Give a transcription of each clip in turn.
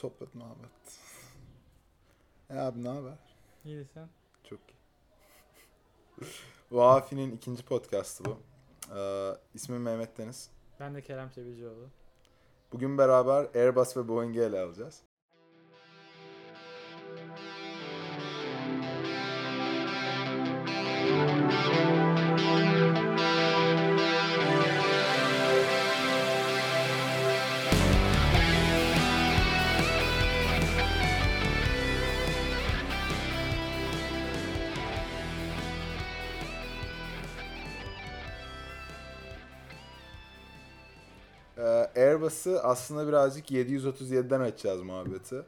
sohbet muhabbet. E abi ne haber? İyi sen. Çok iyi. Vafi'nin ikinci podcastı bu. Ee, ismim Mehmet Deniz. Ben de Kerem Çebicioğlu. Bugün beraber Airbus ve Boeing'i ele alacağız. Airbus'ı aslında birazcık 737'den açacağız muhabbeti.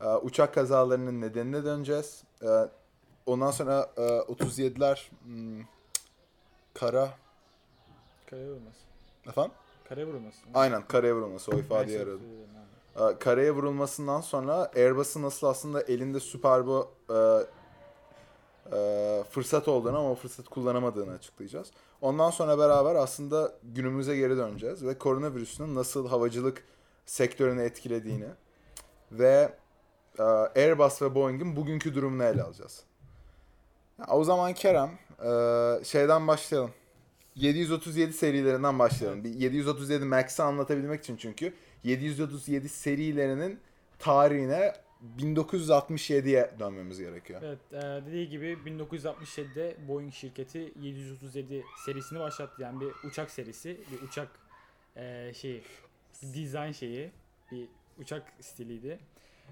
Ee, uçak kazalarının nedenine döneceğiz. Ee, ondan sonra e, 37'ler hmm, kara Karaya vurması. efendim? Karaya vurması. Aynen karaya vurulması o ifadeyi aradım. abi. Ee, karaya vurulmasından sonra Airbus'un nasıl aslında elinde süper bu e, e, fırsat olduğunu ama o fırsatı kullanamadığını açıklayacağız. Ondan sonra beraber aslında günümüze geri döneceğiz ve koronavirüsünün nasıl havacılık sektörünü etkilediğini ve e, Airbus ve Boeing'in bugünkü durumunu ele alacağız. O zaman Kerem e, şeyden başlayalım. 737 serilerinden başlayalım. Bir 737 Max'i anlatabilmek için çünkü 737 serilerinin tarihine 1967'ye dönmemiz gerekiyor. Evet, e, dediği gibi 1967'de Boeing şirketi 737 serisini başlattı. Yani bir uçak serisi, bir uçak e, şeyi, dizayn şeyi, bir uçak stiliydi.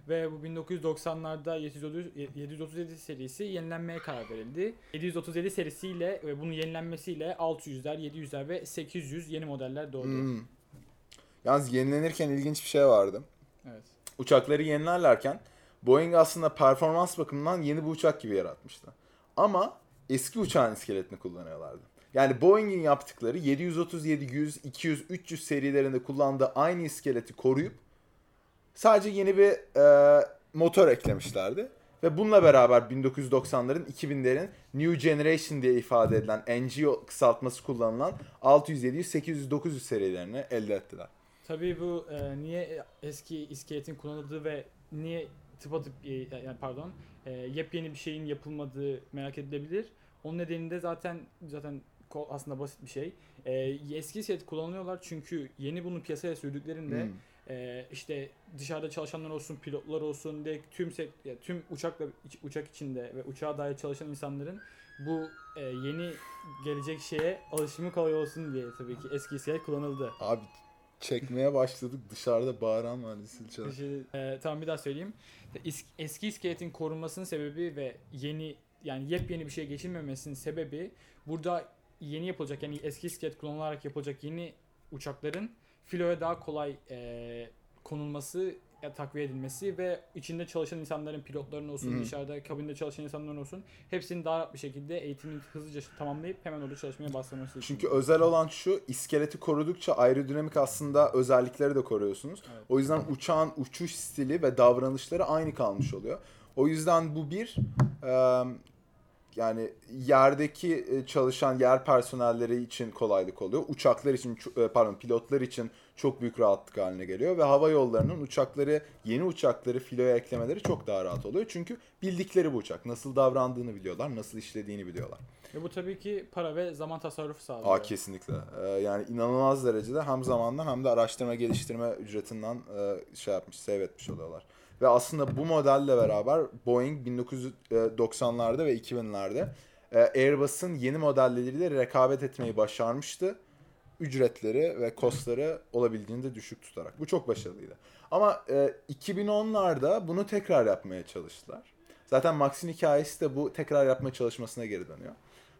Ve bu 1990'larda 737 737 serisi yenilenmeye karar verildi. 737 serisiyle ve bunun yenilenmesiyle 600'ler, 700'ler ve 800 yeni modeller doğdu. Hmm. Yalnız yenilenirken ilginç bir şey vardı. Evet. Uçakları yenilerlerken Boeing aslında performans bakımından yeni bir uçak gibi yaratmıştı. Ama eski uçağın iskeletini kullanıyorlardı. Yani Boeing'in yaptıkları 737, 100, 200, 300 serilerinde kullandığı aynı iskeleti koruyup sadece yeni bir e, motor eklemişlerdi. Ve bununla beraber 1990'ların 2000'lerin New Generation diye ifade edilen NG kısaltması kullanılan 600, 700, 800, 900 serilerini elde ettiler. Tabii bu e, niye eski iskeletin kullanıldığı ve niye tıpatıp e, yani pardon e, yepyeni bir şeyin yapılmadığı merak edilebilir. Onun nedeninde zaten zaten ko- aslında basit bir şey. E, eski iskelet kullanıyorlar çünkü yeni bunu piyasaya sürdüklerinde Hmm. e, işte dışarıda çalışanlar olsun, pilotlar olsun, direkt tüm sek- ya tüm uçakla uçak içinde ve uçağa dair çalışan insanların bu e, yeni gelecek şeye alışımı kolay olsun diye tabii ki eski iskelet kullanıldı. Abi çekmeye başladık dışarıda bağıran zil çalar. Şey, e, tamam bir daha söyleyeyim. Es- eski iskeletin korunmasının sebebi ve yeni yani yepyeni bir şey geçilmemesinin sebebi burada yeni yapılacak yani eski iskelet kullanılarak yapılacak yeni uçakların filoya daha kolay e, konulması takviye edilmesi ve içinde çalışan insanların pilotların olsun Hı hı. dışarıda kabinde çalışan insanların olsun hepsinin daha rahat bir şekilde eğitimini hızlıca tamamlayıp hemen orada çalışmaya başlaması için. Çünkü özel olan şu iskeleti korudukça aerodinamik aslında özellikleri de koruyorsunuz. Evet. O yüzden uçağın uçuş stili ve davranışları aynı kalmış oluyor. O yüzden bu bir e, yani yerdeki e, çalışan yer personelleri için kolaylık oluyor. Uçaklar için e, pardon pilotlar için çok büyük rahatlık haline geliyor ve hava yollarının uçakları yeni uçakları filoya eklemeleri çok daha rahat oluyor. Çünkü bildikleri bu uçak nasıl davrandığını biliyorlar, nasıl işlediğini biliyorlar. Ve bu tabii ki para ve zaman tasarrufu sağlıyor. Aa kesinlikle. Ee, yani inanılmaz derecede hem zamandan hem de araştırma geliştirme ücretinden e, şey yapmış, save etmiş oluyorlar. Ve aslında bu modelle beraber Boeing 1990'larda ve 2000'lerde e, Airbus'un yeni modelleriyle rekabet etmeyi başarmıştı. Ücretleri ve kostları olabildiğince düşük tutarak. Bu çok başarılıydı. Ama e, 2010'larda bunu tekrar yapmaya çalıştılar. Zaten Max'in hikayesi de bu tekrar yapma çalışmasına geri dönüyor.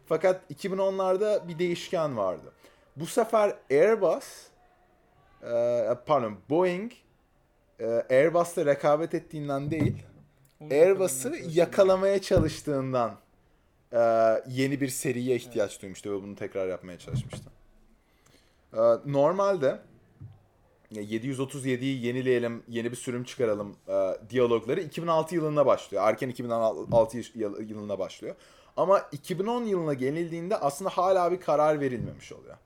Fakat 2010'larda bir değişken vardı. Bu sefer Airbus, e, pardon Boeing e, Airbus'la rekabet ettiğinden değil, Onu Airbus'u yakalamaya çalıştığından e, yeni bir seriye ihtiyaç duymuştu ve bunu tekrar yapmaya çalışmıştı. E, normalde ya 737'yi yenileyelim, yeni bir sürüm çıkaralım e, diyalogları 2006 yılında başlıyor. Erken 2006 yıl- yılında başlıyor. Ama 2010 yılına gelindiğinde aslında hala bir karar verilmemiş oluyor.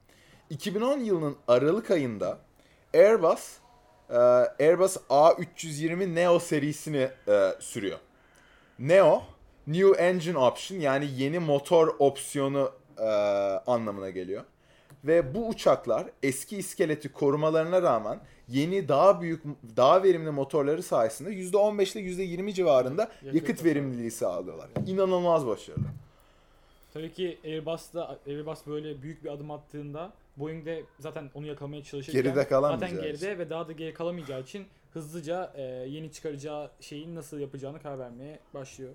2010 yılının Aralık ayında Airbus e, e, Airbus A320 Neo serisini e, sürüyor. Neo, New Engine Option yani yeni motor opsiyonu e, anlamına geliyor. Ve bu uçaklar eski iskeleti korumalarına rağmen yeni daha büyük, daha verimli motorları sayesinde %15 ile %20 civarında Yakıt yakıt verimliliği sağlıyorlar. İnanılmaz başarılı. Tabii ki Airbus'ta Airbus böyle büyük bir adım attığında Boeing de zaten onu yakalamaya çalışırken Geride zaten geride için. ve daha da geri kalamayacağı için hızlıca e, yeni çıkaracağı şeyin nasıl yapacağını karar vermeye başlıyor.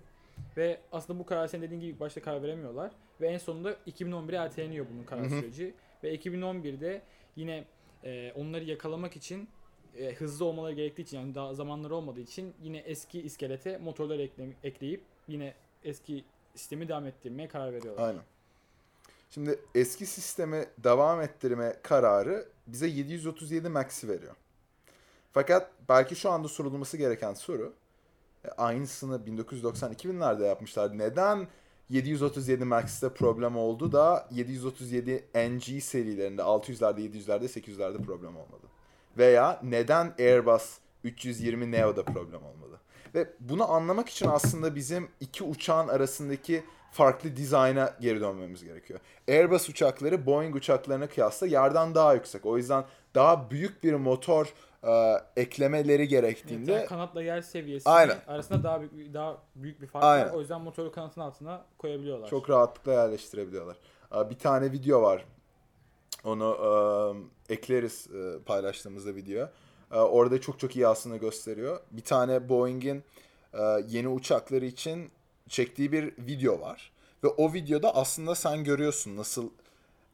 Ve aslında bu karar senin dediğin gibi başta karar veremiyorlar. Ve en sonunda 2011'e erteleniyor bunun karar süreci. Ve 2011'de yine e, onları yakalamak için e, hızlı olmaları gerektiği için yani daha zamanları olmadığı için yine eski iskelete motorlar ekle- ekleyip yine eski sistemi devam ettirmeye karar veriyorlar. Aynen. Şimdi eski sistemi devam ettirme kararı bize 737 Max'i veriyor. Fakat belki şu anda sorulması gereken soru e, aynısını 1990-2000'lerde yapmışlardı. Neden 737 Max'te problem oldu da 737 NG serilerinde 600'lerde, 700'lerde, 800'lerde problem olmadı? Veya neden Airbus 320 Neo'da problem olmadı? Ve bunu anlamak için aslında bizim iki uçağın arasındaki farklı dizayna geri dönmemiz gerekiyor. Airbus uçakları Boeing uçaklarına kıyasla yerden daha yüksek. O yüzden daha büyük bir motor e, eklemeleri Evet, gerektiğinde yani kanatla yer seviyesi Aynen. arasında daha büyük, daha büyük bir fark Aynen. var. O yüzden motoru kanatın altına koyabiliyorlar. çok rahatlıkla yerleştirebiliyorlar. E, bir tane video var. Onu e, ekleriz e, paylaştığımızda video. E, orada çok çok iyi aslında gösteriyor. Bir tane Boeing'in e, yeni uçakları için çektiği bir video var. Ve o videoda aslında sen görüyorsun nasıl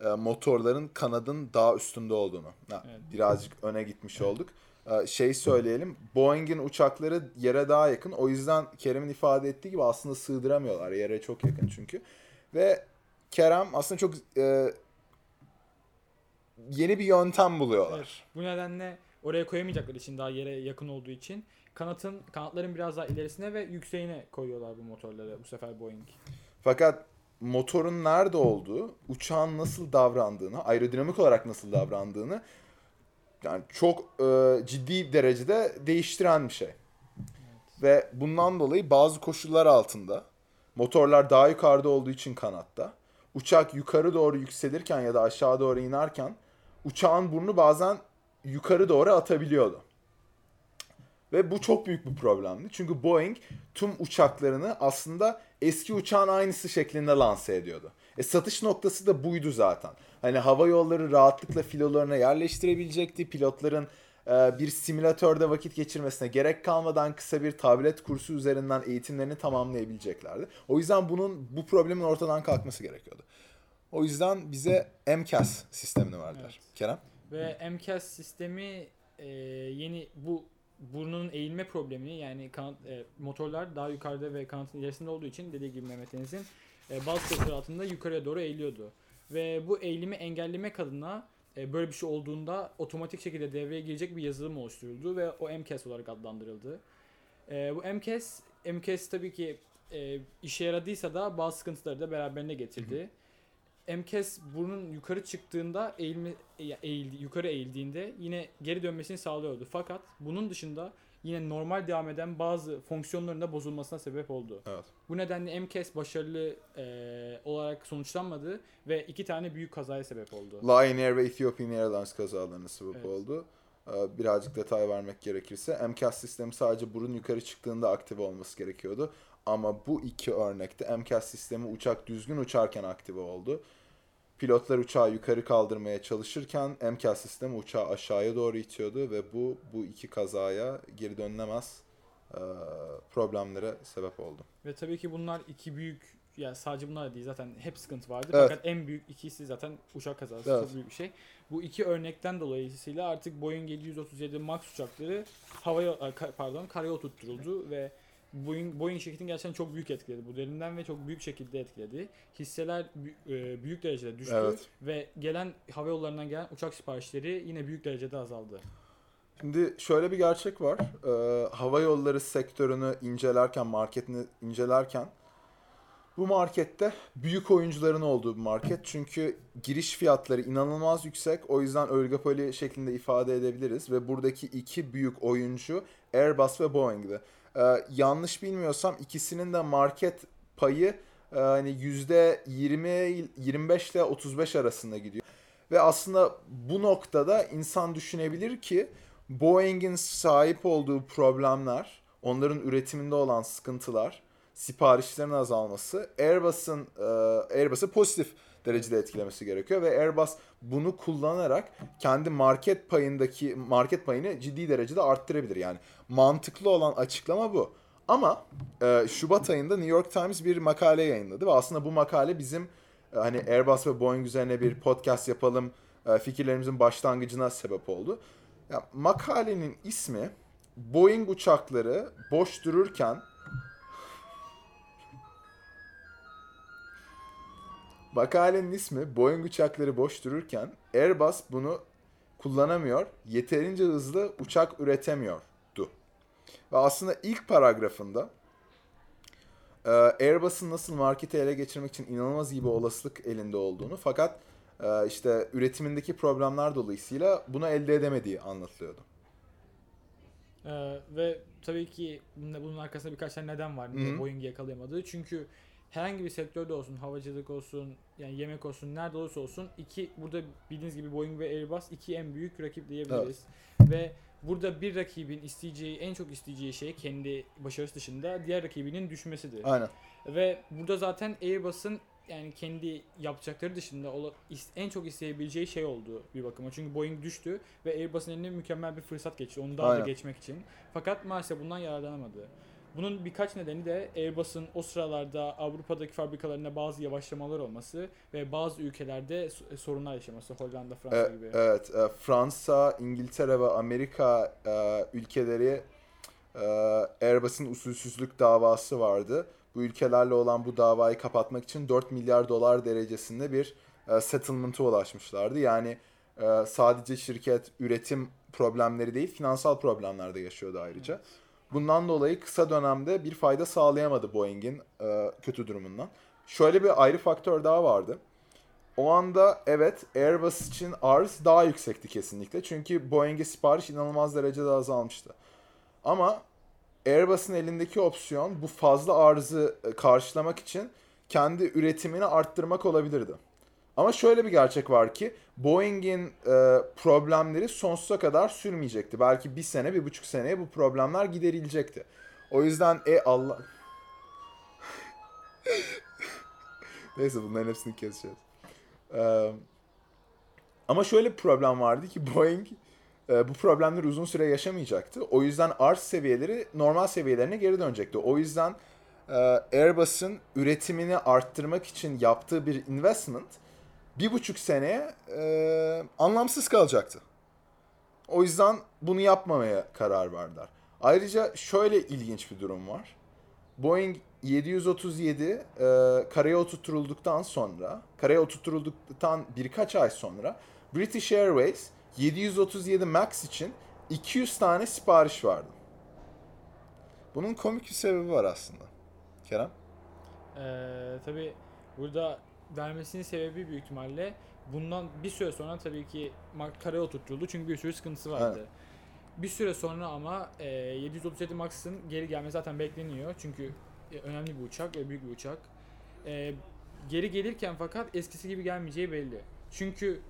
e, motorların kanadın daha üstünde olduğunu. Ha, Evet. Birazcık öne gitmiş olduk. E, şey söyleyelim. Boeing'in uçakları yere daha yakın. O yüzden Kerem'in ifade ettiği gibi aslında sığdıramıyorlar. Yere çok yakın çünkü. Ve Kerem aslında çok e, yeni bir yöntem buluyorlar. Evet, bu nedenle oraya koyamayacakları için daha yere yakın olduğu için kanatın kanatların biraz daha ilerisine ve yükseğine koyuyorlar bu motorları bu sefer Boeing. Fakat motorun nerede olduğu, uçağın nasıl davrandığını, aerodinamik olarak nasıl davrandığını yani çok e, ciddi derecede değiştiren bir şey. Ve bundan dolayı bazı koşullar altında motorlar daha yukarıda olduğu için kanatta, uçak yukarı doğru yükselirken ya da aşağı doğru inerken uçağın burnu bazen yukarı doğru atabiliyordu. Ve bu çok büyük bir problemdi. Çünkü Boeing tüm uçaklarını aslında eski uçağın aynısı şeklinde lanse ediyordu. E satış noktası da buydu zaten. Hani hava yolları rahatlıkla filolarına yerleştirebilecekti. Pilotların e, bir simülatörde vakit geçirmesine gerek kalmadan kısa bir tablet kursu üzerinden eğitimlerini tamamlayabileceklerdi. O yüzden bunun bu problemin ortadan kalkması gerekiyordu. O yüzden bize MCAS sistemini verdiler. Evet. Kerem? Ve MCAS sistemi e, yeni bu burnunun eğilme problemini yani kanat, e, motorlar daha yukarıda ve kanatın ilerisinde olduğu için dediği gibi Mehmet Deniz'in e, bazı koşullar altında yukarıya doğru eğiliyordu. Ve bu eğilimi engellemek adına e, böyle bir şey olduğunda otomatik şekilde devreye girecek bir yazılım oluşturuldu ve o MCAS olarak adlandırıldı. E, bu MCAS, MCAS tabii ki e, işe yaradıysa da bazı sıkıntıları da beraberinde getirdi. MCAS burnun yukarı çıktığında eğilme eğildi, yukarı eğildiğinde yine geri dönmesini sağlıyordu. Fakat bunun dışında yine normal devam eden bazı fonksiyonların da bozulmasına sebep oldu. Evet. Bu nedenle MCAS başarılı e, olarak sonuçlanmadı ve iki tane büyük kazaya sebep oldu. Lion Air ve Ethiopian Airlines kazalarına sebep Evet. oldu. Birazcık detay vermek gerekirse MCAS sistemi sadece burun yukarı çıktığında aktive olması gerekiyordu. Ama bu iki örnekte MCAS sistemi uçak düzgün uçarken aktive oldu. Pilotlar uçağı yukarı kaldırmaya çalışırken MCAS sistemi uçağı aşağıya doğru itiyordu ve bu bu iki kazaya geri dönülemez e, problemlere sebep oldu. Ve tabii ki bunlar iki büyük ya sadece bunlar değil zaten hep sıkıntı vardı. Evet. Fakat en büyük ikisi zaten uçak kazası Evet. çok büyük bir şey. Bu iki örnekten dolayısıyla artık Boeing 737 Max uçakları havaya e, pardon karaya oturtturuldu ve Boeing, Boeing şirketini gerçekten çok büyük etkiledi bu derinden ve çok büyük şekilde etkiledi. Hisseler e, büyük derecede düştü Evet. ve gelen hava yollarından gelen uçak siparişleri yine büyük derecede azaldı. Şimdi şöyle bir gerçek var. Ee, hava yolları sektörünü incelerken, marketini incelerken Bu markette büyük oyuncuların olduğu bir market. Çünkü giriş fiyatları inanılmaz yüksek. O yüzden oligopoly şeklinde ifade edebiliriz. Ve buradaki iki büyük oyuncu Airbus ve Boeing'di. Ee, yanlış bilmiyorsam ikisinin de market payı e, hani %20 25 ile 35 arasında gidiyor. Ve aslında bu noktada insan düşünebilir ki Boeing'in sahip olduğu problemler, onların üretiminde olan sıkıntılar, siparişlerin azalması Airbus'un e, Airbus'u pozitif derecede etkilemesi gerekiyor ve Airbus bunu kullanarak kendi market payındaki market payını ciddi derecede arttırabilir. Yani mantıklı olan açıklama bu. Ama e, Şubat ayında New York Times bir makale yayınladı ve aslında bu makale bizim e, hani Airbus ve Boeing üzerine bir podcast yapalım e, fikirlerimizin başlangıcına sebep oldu. Ya, makalenin ismi Boeing uçakları boş dururken Makalenin ismi Boeing uçakları boş dururken Airbus bunu kullanamıyor, yeterince hızlı uçak üretemiyordu. Ve aslında ilk paragrafında e, Airbus'un nasıl marketi ele geçirmek için inanılmaz iyi bir olasılık elinde olduğunu fakat e, işte üretimindeki problemler dolayısıyla bunu elde edemediği anlatılıyordu. Ee, ve tabii ki bunun arkasında birkaç tane neden var. Niye Boeing'i yakalayamadığı. Çünkü herhangi bir sektörde olsun, havacılık olsun, yani yemek olsun, nerede olursa olsun iki burada bildiğiniz gibi Boeing ve Airbus iki en büyük rakip diyebiliriz. Evet. Ve burada bir rakibin isteyeceği, en çok isteyeceği şey kendi başarısı dışında diğer rakibinin düşmesidir. Aynen. Ve burada zaten Airbus'un yani kendi yapacakları dışında en çok isteyebileceği şey oldu bir bakıma. Çünkü Boeing düştü ve Airbus'un eline mükemmel bir fırsat geçti. Onu daha Aynen. da geçmek için. Fakat maalesef bundan yararlanamadı. Bunun birkaç nedeni de Airbus'un o sıralarda Avrupa'daki fabrikalarında bazı yavaşlamalar olması ve bazı ülkelerde sorunlar yaşaması. Hollanda, Fransa evet, gibi. Evet, e, Fransa, İngiltere ve Amerika e, ülkeleri e, Airbus'un usulsüzlük davası vardı. Bu ülkelerle olan bu davayı kapatmak için 4 milyar dolar derecesinde bir settlement'a ulaşmışlardı. Yani sadece şirket üretim problemleri değil, finansal problemler de yaşıyordu ayrıca. Evet. Bundan dolayı kısa dönemde bir fayda sağlayamadı Boeing'in e, kötü durumundan. Şöyle bir ayrı faktör daha vardı. O anda evet Airbus için arz daha yüksekti kesinlikle. Çünkü Boeing'e sipariş inanılmaz derecede azalmıştı. Ama Airbus'un elindeki opsiyon bu fazla arzı e, karşılamak için kendi üretimini arttırmak olabilirdi. Ama şöyle bir gerçek var ki Boeing'in e, problemleri sonsuza kadar sürmeyecekti. Belki bir sene, bir buçuk seneye bu problemler giderilecekti. O yüzden e Allah... Neyse bunların hepsini keseceğiz. Ee, ama şöyle bir problem vardı ki Boeing e, bu problemleri uzun süre yaşamayacaktı. O yüzden arz seviyeleri normal seviyelerine geri dönecekti. O yüzden e, Airbus'un üretimini arttırmak için yaptığı bir investment bir buçuk sene e, anlamsız kalacaktı. O yüzden bunu yapmamaya karar verdiler. Ayrıca şöyle ilginç bir durum var. Boeing 737 e, karaya oturtulduktan sonra, karaya oturtulduktan birkaç ay sonra British Airways 737 MAX için 200 tane sipariş verdi. Bunun komik bir sebebi var aslında. Kerem? Ee, tabii burada vermesinin sebebi büyük ihtimalle bundan bir süre sonra tabii ki karaya oturtuldu çünkü bir sürü sıkıntısı vardı. Evet. Bir süre sonra ama e, 737 Max'ın geri gelmesi zaten bekleniyor çünkü e, önemli bir uçak ve büyük bir uçak. E, geri gelirken fakat eskisi gibi gelmeyeceği belli. Çünkü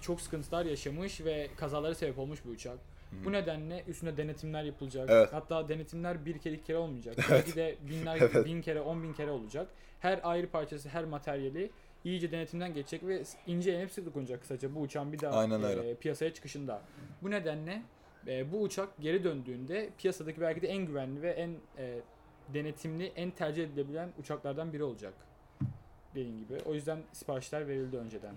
çok sıkıntılar yaşamış ve kazalara sebep olmuş bir uçak. Bu nedenle üstüne denetimler yapılacak. Evet. Hatta denetimler bir kere iki kere olmayacak. Evet. Belki de binler, evet. bin kere, on bin kere olacak. Her ayrı parçası, her materyali iyice denetimden geçecek ve ince incelenip sık dokunacak kısaca bu uçağın bir daha Aynen e, piyasaya çıkışında. Bu nedenle e, bu uçak geri döndüğünde piyasadaki belki de en güvenli ve en e, denetimli, en tercih edilebilen uçaklardan biri olacak. Dediğim gibi. O yüzden siparişler verildi önceden.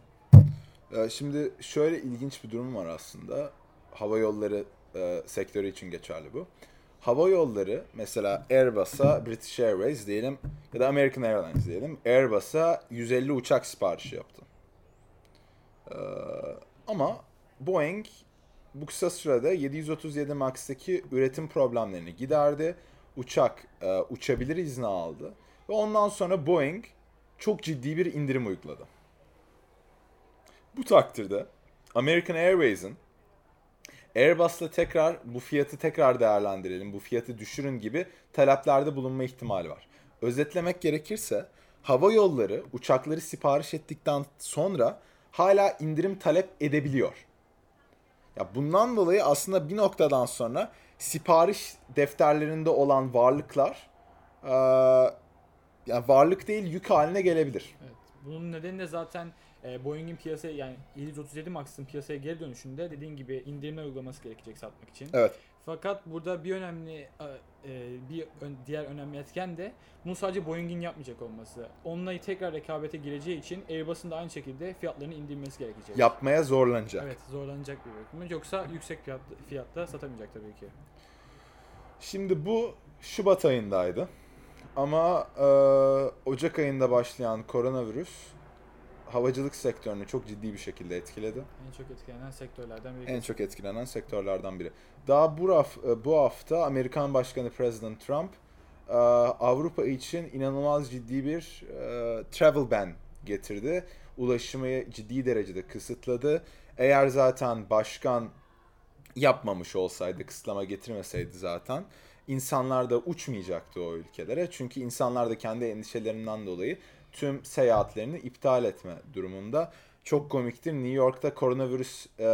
Şimdi şöyle ilginç bir durum var aslında. Hava yolları e, sektörü için geçerli bu hava yolları mesela Airbus'a British Airways diyelim ya da American Airlines diyelim Airbus'a 150 uçak siparişi yaptı. Ee, ama Boeing bu kısa sürede 737 MAX'teki üretim problemlerini giderdi. Uçak e, uçabilir izni aldı. Ve ondan sonra Boeing çok ciddi bir indirim uyguladı. Bu takdirde American Airways'in Airbus'la tekrar bu fiyatı tekrar değerlendirelim, bu fiyatı düşürün gibi taleplerde bulunma ihtimali var. Özetlemek gerekirse hava yolları uçakları sipariş ettikten sonra hala indirim talep edebiliyor. Ya bundan dolayı aslında bir noktadan sonra sipariş defterlerinde olan varlıklar eee, yani varlık değil yük haline gelebilir. Evet. Bunun nedeni de zaten e, Boeing'in piyasaya yani 737 Max'ın piyasaya geri dönüşünde dediğin gibi indirimler uygulaması gerekecek satmak için. Evet. Fakat burada bir önemli e, e, bir diğer önemli etken de bunu sadece Boeing'in yapmayacak olması. Onunla tekrar rekabete gireceği için Airbus'un da aynı şekilde fiyatlarını indirmesi gerekecek. Yapmaya zorlanacak. Evet, zorlanacak bir bakımı. Yoksa yüksek fiyat, fiyatta satamayacak tabii ki. Şimdi bu Şubat ayındaydı. Ama e, Ocak ayında başlayan koronavirüs havacılık sektörünü çok ciddi bir şekilde etkiledi. En çok etkilenen sektörlerden biri. En çok etkilenen sektörlerden biri. Daha bu, raf, e, bu hafta Amerikan Başkanı President Trump e, Avrupa için inanılmaz ciddi bir e, travel ban getirdi. Ulaşımı ciddi derecede kısıtladı. Eğer zaten başkan yapmamış olsaydı, kısıtlama getirmeseydi zaten insanlar da uçmayacaktı o ülkelere. Çünkü insanlar da kendi endişelerinden dolayı tüm seyahatlerini iptal etme durumunda. Çok komiktir. New York'ta koronavirüs e,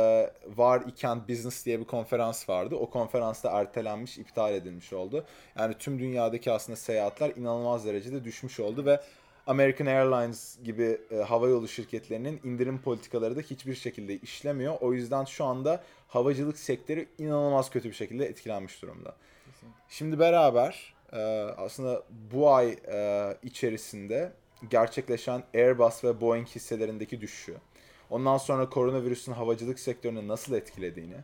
var iken business diye bir konferans vardı. O konferansta ertelenmiş, iptal edilmiş oldu. Yani tüm dünyadaki aslında seyahatler inanılmaz derecede düşmüş oldu ve American Airlines gibi e, havayolu şirketlerinin indirim politikaları da hiçbir şekilde işlemiyor. O yüzden şu anda havacılık sektörü inanılmaz kötü bir şekilde etkilenmiş durumda. Kesinlikle. Şimdi beraber e, aslında bu ay e, içerisinde gerçekleşen Airbus ve Boeing hisselerindeki düşüşü, ondan sonra koronavirüsün havacılık sektörünü nasıl etkilediğini,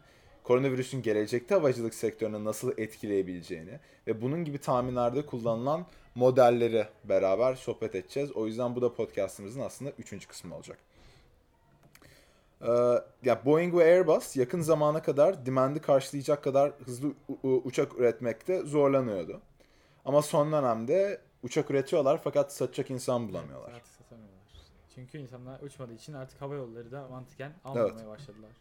koronavirüsün gelecekte havacılık sektörünü nasıl etkileyebileceğini ve bunun gibi tahminlerde kullanılan modelleri beraber sohbet edeceğiz. O yüzden bu da podcastımızın aslında üçüncü kısmı olacak. Ee, ya Boeing ve Airbus yakın zamana kadar demand'i karşılayacak kadar hızlı uçak üretmekte zorlanıyordu. Ama son dönemde uçak üretiyorlar fakat satacak insan bulamıyorlar. Artık satamıyorlar. Çünkü insanlar uçmadığı için artık hava yolları da mantıken almamaya başladılar.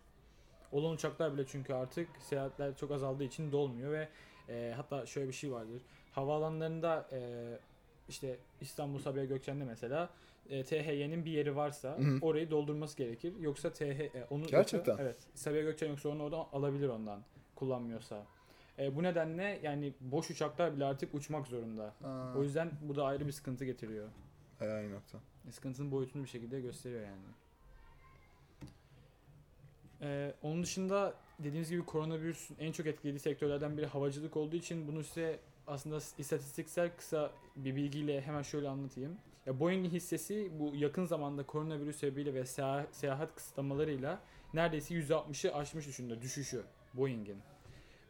Olan uçaklar bile çünkü artık seyahatler çok azaldığı için dolmuyor ve e, hatta şöyle bir şey vardır. Havaalanlarında e, işte İstanbul Sabiha Gökçen'de mesela e, THY'nin bir yeri varsa Hı hı. orayı doldurması gerekir. Yoksa TH e, onu Gerçekten? Yoksa, evet. Sabiha Gökçen yoksa onu oradan alabilir ondan kullanmıyorsa. E, bu nedenle yani boş uçaklar bile artık uçmak zorunda. O yüzden bu da ayrı bir sıkıntı getiriyor. Aynı nokta. E, Sıkıntının boyutunu bir şekilde gösteriyor yani. Ee, onun dışında dediğimiz gibi koronavirüsün en çok etkilediği sektörlerden biri havacılık olduğu için bunu size aslında istatistiksel kısa bir bilgiyle hemen şöyle anlatayım. Ya Boeing'in hissesi bu yakın zamanda koronavirüs sebebiyle ve seyahat, seyahat kısıtlamalarıyla neredeyse %60'ı aşmış düşündü düşüşü Boeing'in.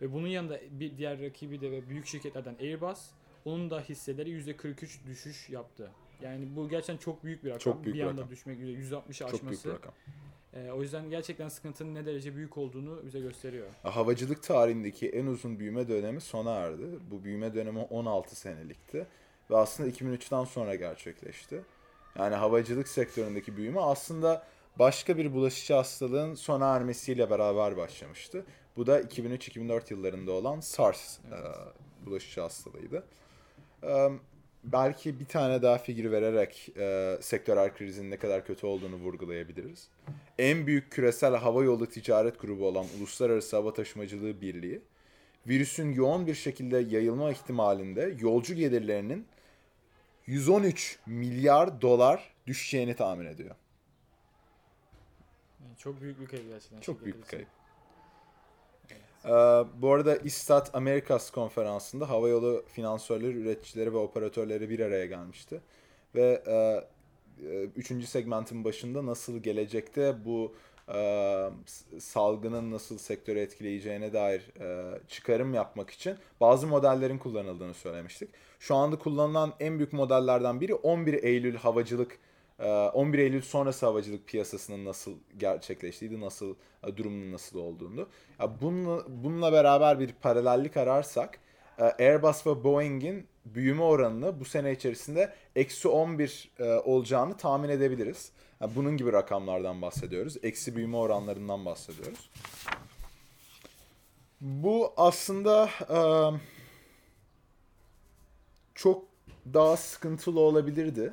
Ve bunun yanında bir diğer rakibi de ve büyük şirketlerden Airbus onun da hisseleri %43 düşüş yaptı. Yani bu gerçekten çok büyük bir rakam. Çok büyük bir anda rakam. düşmek %60'ı Çok aşması. büyük bir rakam. Ee, o yüzden gerçekten sıkıntının ne derece büyük olduğunu bize gösteriyor. Havacılık tarihindeki en uzun büyüme dönemi sona erdi. Bu büyüme dönemi 16 senelikti. Ve aslında 2003'ten sonra gerçekleşti. Yani havacılık sektöründeki büyüme aslında başka bir bulaşıcı hastalığın sona ermesiyle beraber başlamıştı. Bu da 2003-2004 yıllarında olan SARS Evet. e, bulaşıcı hastalığıydı. E, belki bir tane daha figür vererek e, sektörel krizin ne kadar kötü olduğunu vurgulayabiliriz. En büyük küresel hava yolu ticaret grubu olan Uluslararası Hava Taşımacılığı Birliği, virüsün yoğun bir şekilde yayılma ihtimalinde yolcu gelirlerinin 113 milyar dolar düşeceğini tahmin ediyor. Çok büyük bir kayıp gerçekten. Çok büyük bir kayıp. Ee, bu arada İstat Amerikas konferansında havayolu finansörleri, üreticileri ve operatörleri bir araya gelmişti. Ve e, e, üçüncü segmentin başında nasıl gelecekte bu e, salgının nasıl sektörü etkileyeceğine dair e, çıkarım yapmak için bazı modellerin kullanıldığını söylemiştik. Şu anda kullanılan en büyük modellerden biri 11 Eylül havacılık 11 Eylül sonrası havacılık piyasasının nasıl gerçekleştiğiydi, nasıl e, durumunun nasıl olduğunu. Bununla, bununla beraber bir paralellik ararsak e, Airbus ve Boeing'in büyüme oranını bu sene içerisinde eksi 11 e, olacağını tahmin edebiliriz. Bunun gibi rakamlardan bahsediyoruz. Eksi büyüme oranlarından bahsediyoruz. Bu aslında çok daha sıkıntılı olabilirdi.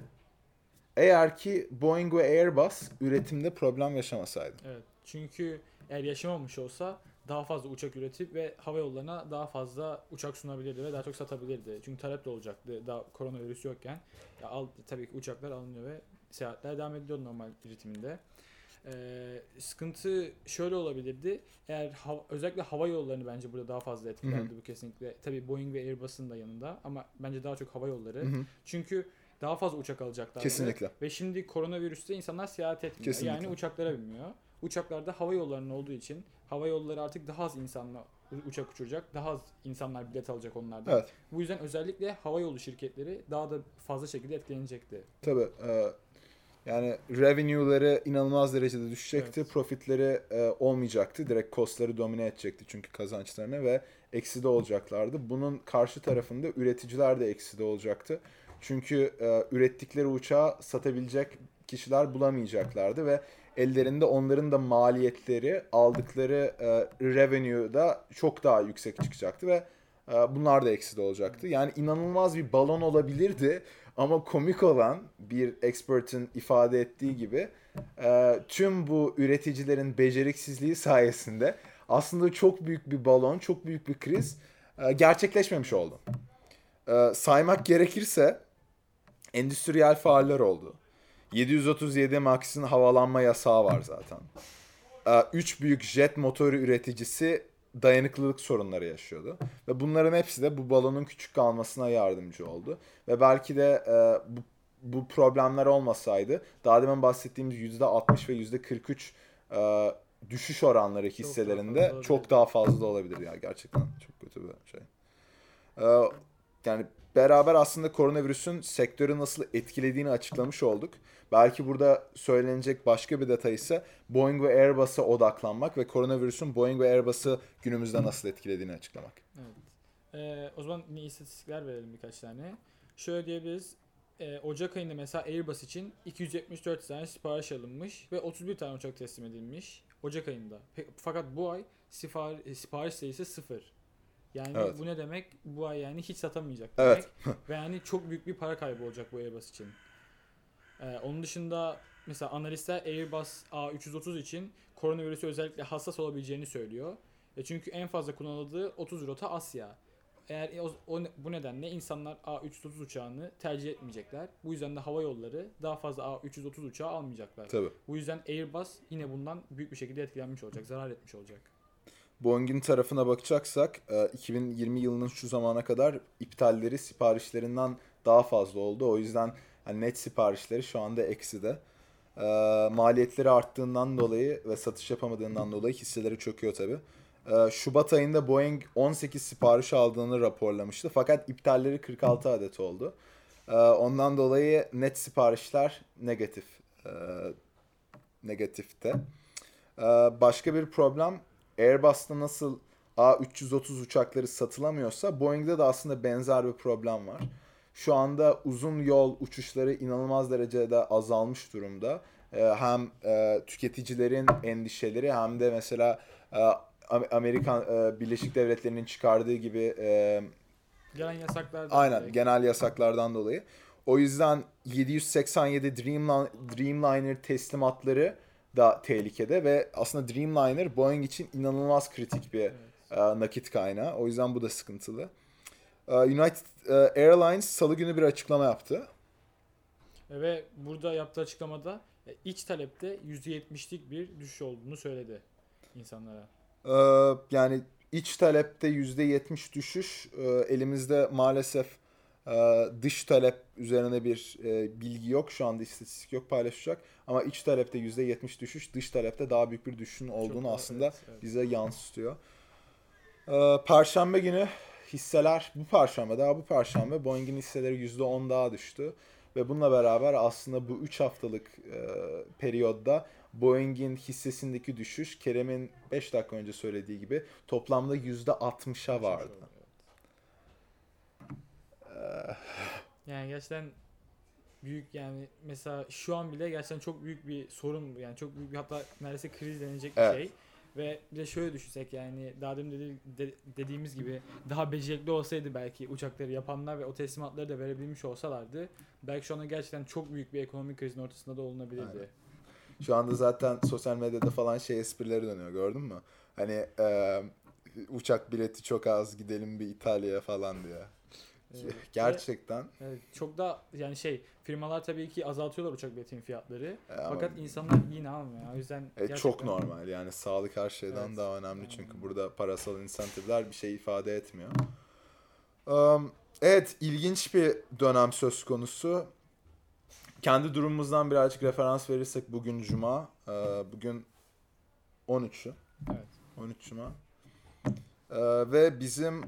Eğer ki Boeing ve Airbus üretimde problem yaşamasaydı. Evet. Çünkü eğer yaşamamış olsa daha fazla uçak üretip ve hava yollarına daha fazla uçak sunabilirdi ve daha çok satabilirdi. Çünkü talep de olacaktı daha koronavirüs yokken. Ya al, tabii ki uçaklar alınıyor ve seyahatler devam ediyor normal ritiminde. Ee, sıkıntı şöyle olabilirdi. Eğer hava, özellikle hava yollarını bence burada daha fazla etkilerdi bu kesinlikle. Tabii Boeing ve Airbus'un da yanında ama bence daha çok hava yolları. Hı hı. Çünkü daha fazla uçak alacaklardı. Kesinlikle. Ve şimdi koronavirüste insanlar seyahat etmiyor. Kesinlikle. Yani uçaklara binmiyor. Uçaklarda hava yollarının olduğu için hava yolları artık daha az insanla uçak uçuracak. Daha az insanlar bilet alacak onlardan. Evet. Bu yüzden özellikle hava yolu şirketleri daha da fazla şekilde etkilenecekti. Tabii. e, yani revenue'ları inanılmaz derecede düşecekti. Evet. Profitleri e, olmayacaktı. Direkt cost'ları domine edecekti çünkü kazançlarını ve ekside olacaklardı. Bunun karşı tarafında üreticiler de ekside olacaktı. Çünkü e, ürettikleri uçağı satabilecek kişiler bulamayacaklardı ve ellerinde onların da maliyetleri, aldıkları e, revenue da çok daha yüksek çıkacaktı ve e, bunlar da ekside olacaktı. Yani inanılmaz bir balon olabilirdi ama komik olan bir expert'in ifade ettiği gibi e, tüm bu üreticilerin beceriksizliği sayesinde aslında çok büyük bir balon, çok büyük bir kriz e, gerçekleşmemiş oldu. E, saymak gerekirse endüstriyel faaller oldu. 737 Max'in havalanma yasağı var zaten. 3 büyük jet motoru üreticisi dayanıklılık sorunları yaşıyordu. Ve bunların hepsi de bu balonun küçük kalmasına yardımcı oldu. Ve belki de e, bu, bu problemler olmasaydı daha demin bahsettiğimiz %60 ve %43 e, düşüş oranları hisselerinde fazla çok daha fazla olabilir ya gerçekten çok kötü bir şey. E, yani beraber aslında koronavirüsün sektörü nasıl etkilediğini açıklamış olduk. Belki burada söylenecek başka bir detay ise Boeing ve Airbus'a odaklanmak ve koronavirüsün Boeing ve Airbus'ı günümüzde nasıl etkilediğini açıklamak. Evet. Ee, o zaman yine istatistikler verelim birkaç tane. Şöyle diyebiliriz. Ee, Ocak ayında mesela Airbus için 274 tane sipariş alınmış ve 31 tane uçak teslim edilmiş Ocak ayında. Fakat bu ay sipar- sipariş sayısı sıfır. Yani Evet. bu ne demek? Bu ay yani hiç satamayacak Evet. demek. ve yani çok büyük bir para kaybı olacak bu Airbus için. Ee, onun dışında mesela analistler Airbus A330 için koronavirüsü özellikle hassas olabileceğini söylüyor. E çünkü en fazla kullanıldığı 30 rota Asya. Eğer o, o- bu nedenle insanlar A330 uçağını tercih etmeyecekler. Bu yüzden de hava yolları daha fazla A330 uçağı almayacaklar. Tabii. Bu yüzden Airbus yine bundan büyük bir şekilde etkilenmiş olacak, zarar etmiş olacak. Boeing'in tarafına bakacaksak e, 2020 yılının şu zamana kadar iptalleri siparişlerinden daha fazla oldu. O yüzden hani net siparişleri şu anda ekside. E, maliyetleri arttığından dolayı ve satış yapamadığından dolayı hisseleri çöküyor tabii. E, Şubat ayında Boeing 18 sipariş aldığını raporlamıştı. Fakat iptalleri 46 adet oldu. E, ondan dolayı net siparişler negatif. E, negatifte. E, başka bir problem Airbus'ta nasıl A330 uçakları satılamıyorsa Boeing'de de aslında benzer bir problem var. Şu anda uzun yol uçuşları inanılmaz derecede azalmış durumda. Ee, hem e, tüketicilerin endişeleri hem de mesela e, Am- Amerikan e, Birleşik Devletleri'nin çıkardığı gibi e, Gelen yasaklar da Aynen direkt- genel yasaklardan dolayı. O yüzden 787 Dreamliner, Dreamliner teslimatları da tehlikede ve aslında Dreamliner Boeing için inanılmaz kritik bir Evet. e, nakit kaynağı. O yüzden bu da sıkıntılı. E, United e, Airlines salı günü bir açıklama yaptı. Ve burada yaptığı açıklamada e, iç talepte %70'lik bir düşüş olduğunu söyledi insanlara. E, yani iç talepte %70 düşüş. E, elimizde maalesef e, dış talep üzerine bir e, bilgi yok. Şu anda istatistik yok paylaşacak. Ama iç talepte %70 düşüş, dış talepte daha büyük bir düşüşün olduğunu daha- aslında evet, evet. bize yansıtıyor. E, Perşembe günü hisseler bu perşembe daha bu perşembe Boeing'in hisseleri %10 daha düştü. Ve bununla beraber aslında bu 3 haftalık e, periyodda Boeing'in hissesindeki düşüş Kerem'in 5 dakika önce söylediği gibi toplamda %60'a vardı. Yani gerçekten büyük yani mesela şu an bile gerçekten çok büyük bir sorun bu. Yani çok büyük bir hatta neredeyse kriz denilecek bir Evet. şey. Ve bir de şöyle düşünsek yani daha demin dedi, de- dediğimiz gibi daha becerikli olsaydı belki uçakları yapanlar ve o teslimatları da verebilmiş olsalardı belki şu anda gerçekten çok büyük bir ekonomik krizin ortasında da olunabilirdi. Aynen. Şu anda zaten sosyal medyada falan şey esprileri dönüyor gördün mü? Hani e, uçak bileti çok az gidelim bir İtalya'ya falan diye. Gerçekten. Ve, evet, çok da yani şey firmalar tabii ki azaltıyorlar uçak biletinin fiyatları. e, ama- Fakat insanlar yine almıyor. O yüzden E, çok gerçekten- normal yani sağlık her şeyden Evet. daha önemli çünkü burada parasal insentifler bir şey ifade etmiyor. Um, evet ilginç bir dönem söz konusu. Kendi durumumuzdan birazcık referans verirsek bugün Cuma, e, bugün 13'ü. Evet. 13 Cuma. E, ve bizim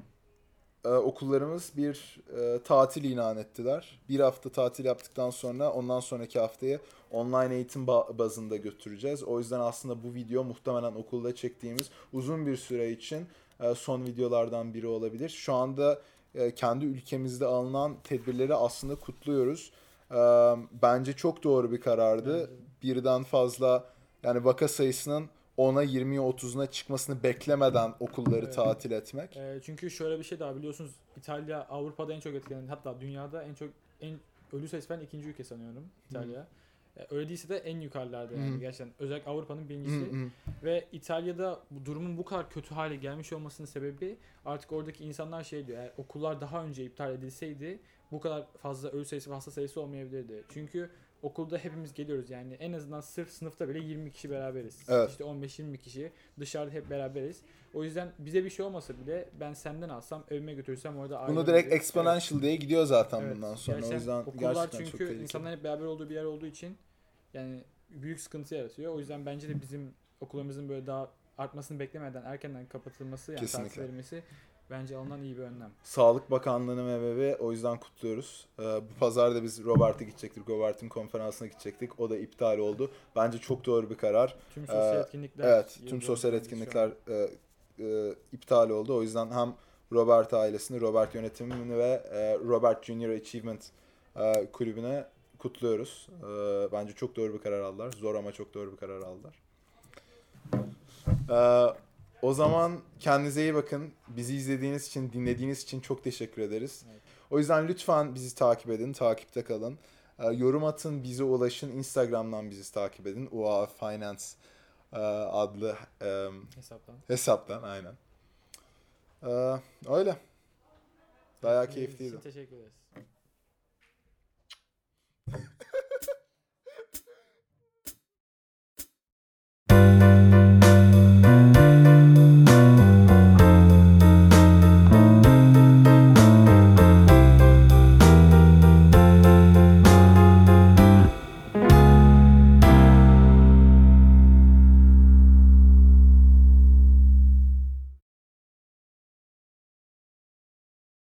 e, okullarımız bir e, tatil ilan ettiler. Bir hafta tatil yaptıktan sonra ondan sonraki haftayı online eğitim ba- bazında götüreceğiz. O yüzden aslında bu video muhtemelen okulda çektiğimiz uzun bir süre için e, son videolardan biri olabilir. Şu anda e, kendi ülkemizde alınan tedbirleri aslında kutluyoruz. E, Bence çok doğru bir karardı. Birden fazla yani vaka sayısının 10'a 20'ye 30'una çıkmasını beklemeden okulları Evet. tatil etmek. Ee, çünkü şöyle bir şey daha biliyorsunuz İtalya Avrupa'da en çok etkilenen hatta dünyada en çok en ölü sayısı ben ikinci ülke sanıyorum İtalya. Ee, öyle değilse de en yukarılarda yani Hı. gerçekten özellikle Avrupa'nın Hı birincisi hı. ve İtalya'da bu durumun bu kadar kötü hale gelmiş olmasının sebebi artık oradaki insanlar şey diyor eğer okullar daha önce iptal edilseydi bu kadar fazla ölü sayısı ve hasta sayısı olmayabilirdi. Çünkü okulda hepimiz geliyoruz yani en azından sırf sınıfta bile 20 kişi beraberiz. Evet. İşte 15-20 kişi dışarıda hep beraberiz. O yüzden bize bir şey olmasa bile ben senden alsam evime götürsem orada Bunu direkt Evet. exponential diye gidiyor zaten Evet. bundan sonra. Gerçekten o yüzden okullar gerçekten çok çünkü tehlikeli. insanların hep beraber olduğu bir yer olduğu için yani büyük sıkıntı yaratıyor. O yüzden bence de bizim okullarımızın böyle daha artmasını beklemeden erkenden kapatılması yani Kesinlikle. verilmesi bence alınan iyi bir önlem. Sağlık Bakanlığı'nı ve MBB o yüzden kutluyoruz. Ee, bu pazar da biz Robert'e gidecektik. Robert'in konferansına gidecektik. O da iptal oldu. Bence çok doğru bir karar. Tüm sosyal Ee, etkinlikler Evet, tüm sosyal etkinlikler e, e, iptal oldu. O yüzden hem Robert ailesini, Robert yönetimini ve e, Robert Junior Achievement e, kulübüne kutluyoruz. E, bence çok doğru bir karar aldılar. Zor ama çok doğru bir karar aldılar. E, o zaman kendinize iyi bakın. Bizi izlediğiniz için, dinlediğiniz için çok teşekkür ederiz. O yüzden lütfen bizi takip edin, takipte kalın. Ee, yorum atın, bize ulaşın. Instagram'dan bizi takip edin. UA Finance e, adlı e, hesaptan. Hesaptan aynen. Ee, öyle. Bayağı keyifliydi. Teşekkür ederiz.